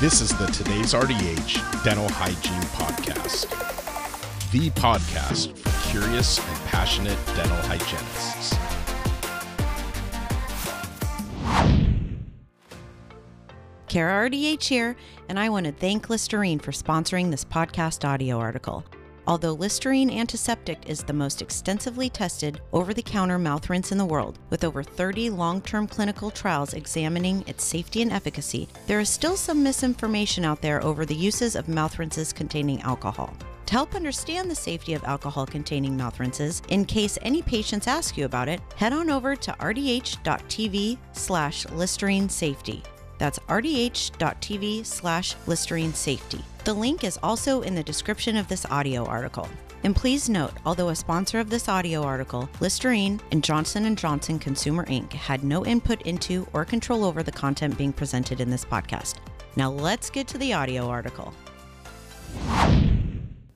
This is the Today's RDH Dental Hygiene Podcast, the podcast for curious and passionate dental hygienists. Kara RDH here, and I want to thank Listerine for sponsoring this podcast audio article. Although Listerine Antiseptic is the most extensively tested over the counter mouth rinse in the world, with over 30 long term clinical trials examining its safety and efficacy, there is still some misinformation out there over the uses of mouth rinses containing alcohol. To help understand the safety of alcohol containing mouth rinses, in case any patients ask you about it, head on over to rdh.tv slash Listerine Safety. That's rdh.tv slash Listerine Safety. The link is also in the description of this audio article. And please note, although a sponsor of this audio article, Listerine and Johnson & Johnson Consumer Inc. had no input into or control over the content being presented in this podcast. Now let's get to the audio article.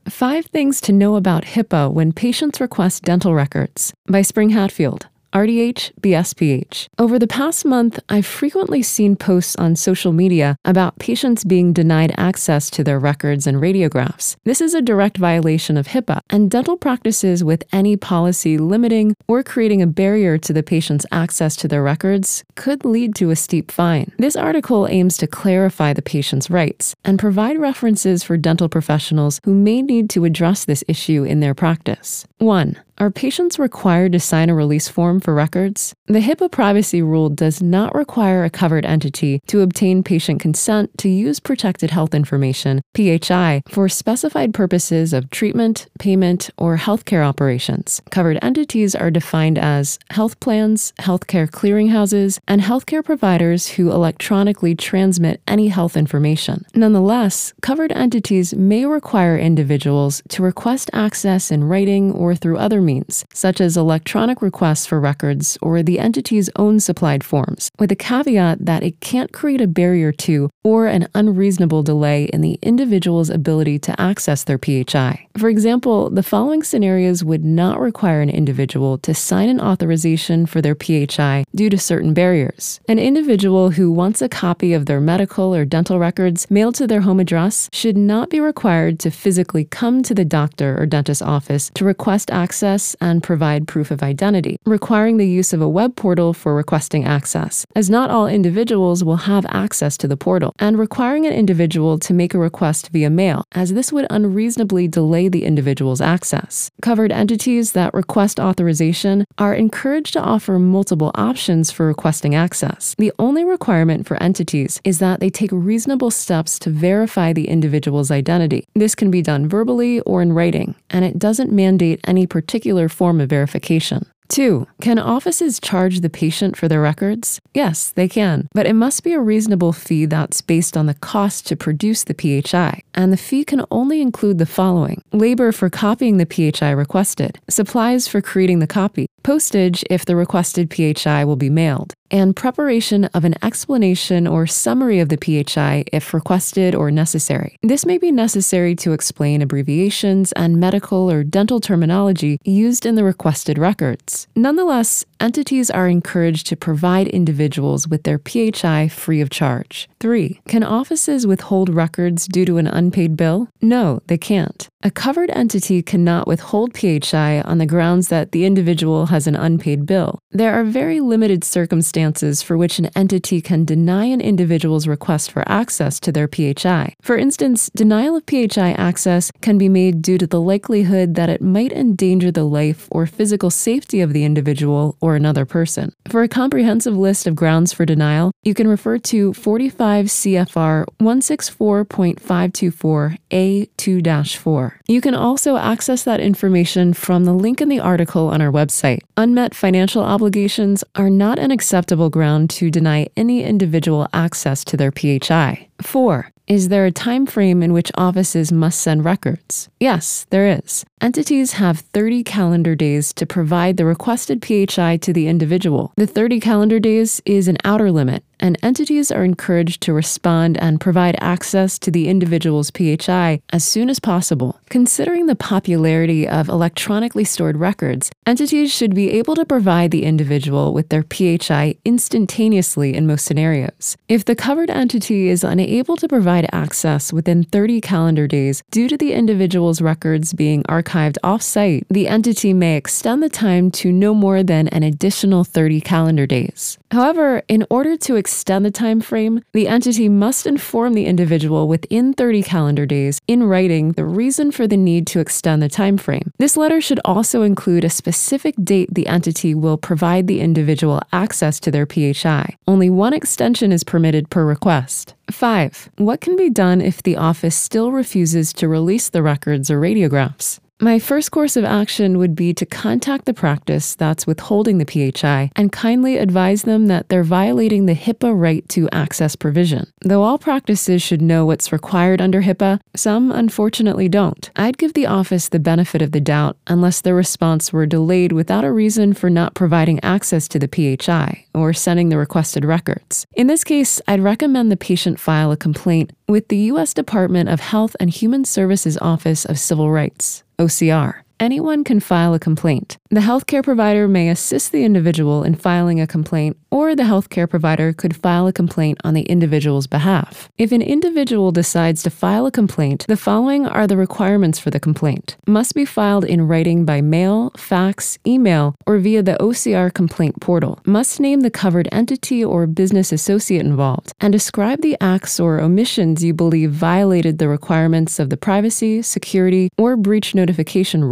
Five Things to Know About HIPAA When Patients Request Dental Records by Spring Hatfield. RDH BSPH. Over the past month, I've frequently seen posts on social media about patients being denied access to their records and radiographs. This is a direct violation of HIPAA, and dental practices with any policy limiting or creating a barrier to the patient's access to their records could lead to a steep fine. This article aims to clarify the patient's rights and provide references for dental professionals who may need to address this issue in their practice. 1. Are patients required to sign a release form for records? The HIPAA privacy rule does not require a covered entity to obtain patient consent to use protected health information, PHI, for specified purposes of treatment, payment, or healthcare operations. Covered entities are defined as health plans, healthcare clearinghouses, and healthcare providers who electronically transmit any health information. Nonetheless, covered entities may require individuals to request access in writing or through other means, such as electronic requests for records or the entity's own supplied forms, with a caveat that it can't create a barrier to or an unreasonable delay in the individual's ability to access their PHI. For example, the following scenarios would not require an individual to sign an authorization for their PHI due to certain barriers. An individual who wants a copy of their medical or dental records mailed to their home address should not be required to physically come to the doctor or dentist's office to request access and provide proof of identity, requiring the use of a web portal for requesting access, as not all individuals will have access to the portal, and requiring an individual to make a request via mail, as this would unreasonably delay the individual's access. Covered entities that request authorization are encouraged to offer multiple options for requesting access. The only requirement for entities is that they take reasonable steps to verify the individual's identity. This can be done verbally or in writing, and it doesn't mandate any particular form of verification. Two, can offices charge the patient for their records? Yes, they can, but it must be a reasonable fee that's based on the cost to produce the PHI, and the fee can only include the following labor for copying the PHI requested, supplies for creating the copy, postage if the requested PHI will be mailed, and preparation of an explanation or summary of the PHI if requested or necessary. This may be necessary to explain abbreviations and medical or dental terminology used in the requested records. Nonetheless, entities are encouraged to provide individuals with their PHI free of charge. 3. Can offices withhold records due to an unpaid bill? No, they can't. A covered entity cannot withhold PHI on the grounds that the individual has an unpaid bill. There are very limited circumstances for which an entity can deny an individual's request for access to their PHI. For instance, denial of PHI access can be made due to the likelihood that it might endanger the life or physical safety of the individual or another person. For a comprehensive list of grounds for denial, you can refer to 45 CFR 164.524A2 4. You can also access that information from the link in the article on our website. Unmet financial obligations are not an acceptable ground to deny any individual access to their PHI. 4. Is there a time frame in which offices must send records? Yes, there is. Entities have 30 calendar days to provide the requested PHI to the individual. The 30 calendar days is an outer limit, and entities are encouraged to respond and provide access to the individual's PHI as soon as possible. Considering the popularity of electronically stored records, entities should be able to provide the individual with their PHI instantaneously in most scenarios. If the covered entity is unable to provide access within 30 calendar days due to the individual's records being archived off-site, the entity may extend the time to no more than an additional 30 calendar days. However, in order to extend the time frame, the entity must inform the individual within 30 calendar days in writing the reason for the need to extend the time frame. This letter should also include a specific date the entity will provide the individual access to their PHI. Only one extension is permitted per request. 5. What can be done if the office still refuses to release the records or radiographs? My first course of action would be to contact the practice that's withholding the PHI and kindly advise them that they're violating the HIPAA right to access provision. Though all practices should know what's required under HIPAA, some unfortunately don't. I'd give the office the benefit of the doubt unless their response were delayed without a reason for not providing access to the PHI or sending the requested records. In this case, I'd recommend the patient file a complaint with the U.S. Department of Health and Human Services Office of Civil Rights. OCR. Anyone can file a complaint. The healthcare provider may assist the individual in filing a complaint, or the healthcare provider could file a complaint on the individual's behalf. If an individual decides to file a complaint, the following are the requirements for the complaint. Must be filed in writing by mail, fax, email, or via the OCR complaint portal. Must name the covered entity or business associate involved, and describe the acts or omissions you believe violated the requirements of the privacy, security, or breach notification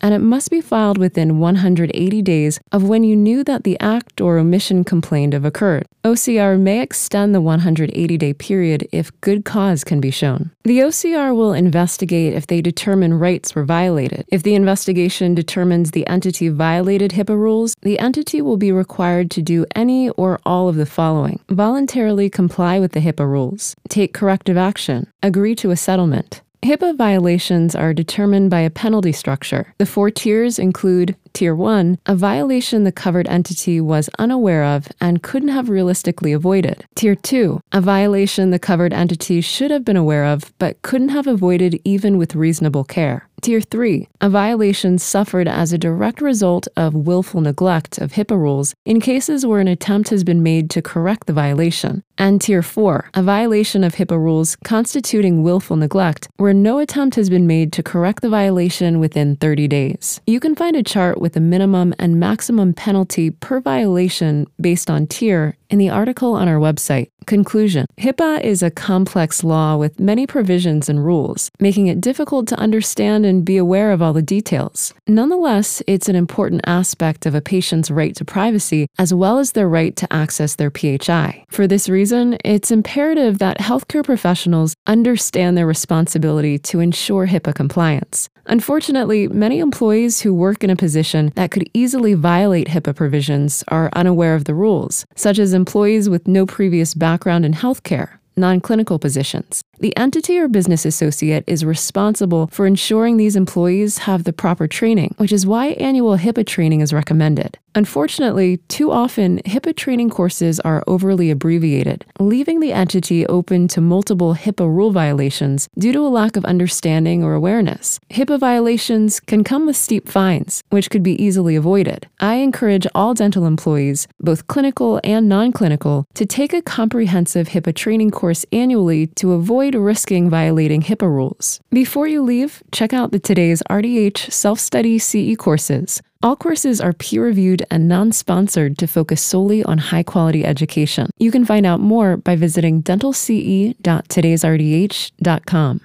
And it must be filed within 180 days of when you knew that the act or omission complained of occurred. OCR may extend the 180 day period if good cause can be shown. The OCR will investigate if they determine rights were violated. If the investigation determines the entity violated HIPAA rules, the entity will be required to do any or all of the following voluntarily comply with the HIPAA rules, take corrective action, agree to a settlement, HIPAA violations are determined by a penalty structure. The four tiers include Tier 1, a violation the covered entity was unaware of and couldn't have realistically avoided. Tier 2, a violation the covered entity should have been aware of but couldn't have avoided even with reasonable care. Tier 3, a violation suffered as a direct result of willful neglect of HIPAA rules in cases where an attempt has been made to correct the violation. And Tier 4, a violation of HIPAA rules constituting willful neglect where no attempt has been made to correct the violation within 30 days. You can find a chart with a minimum and maximum penalty per violation based on tier in the article on our website. Conclusion HIPAA is a complex law with many provisions and rules, making it difficult to understand and be aware of all the details. Nonetheless, it's an important aspect of a patient's right to privacy as well as their right to access their PHI. For this reason, it's imperative that healthcare professionals understand their responsibility to ensure HIPAA compliance. Unfortunately, many employees who work in a position that could easily violate HIPAA provisions are unaware of the rules, such as employees with no previous background in healthcare, non clinical positions. The entity or business associate is responsible for ensuring these employees have the proper training, which is why annual HIPAA training is recommended. Unfortunately, too often, HIPAA training courses are overly abbreviated, leaving the entity open to multiple HIPAA rule violations due to a lack of understanding or awareness. HIPAA violations can come with steep fines, which could be easily avoided. I encourage all dental employees, both clinical and non clinical, to take a comprehensive HIPAA training course annually to avoid risking violating HIPAA rules. Before you leave, check out the today's RDH self study CE courses. All courses are peer reviewed and non sponsored to focus solely on high quality education. You can find out more by visiting dentalce.todaysrdh.com.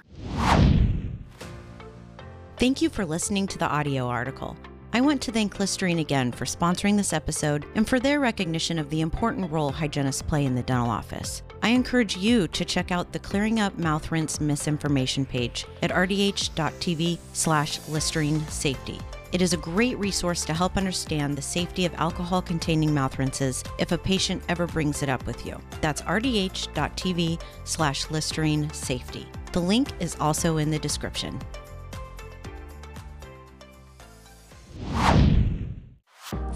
Thank you for listening to the audio article. I want to thank Listerine again for sponsoring this episode and for their recognition of the important role hygienists play in the dental office. I encourage you to check out the Clearing Up Mouth Rinse Misinformation page at rdh.tv slash Listerine Safety. It is a great resource to help understand the safety of alcohol containing mouth rinses if a patient ever brings it up with you. That's rdh.tv slash Listerine safety. The link is also in the description.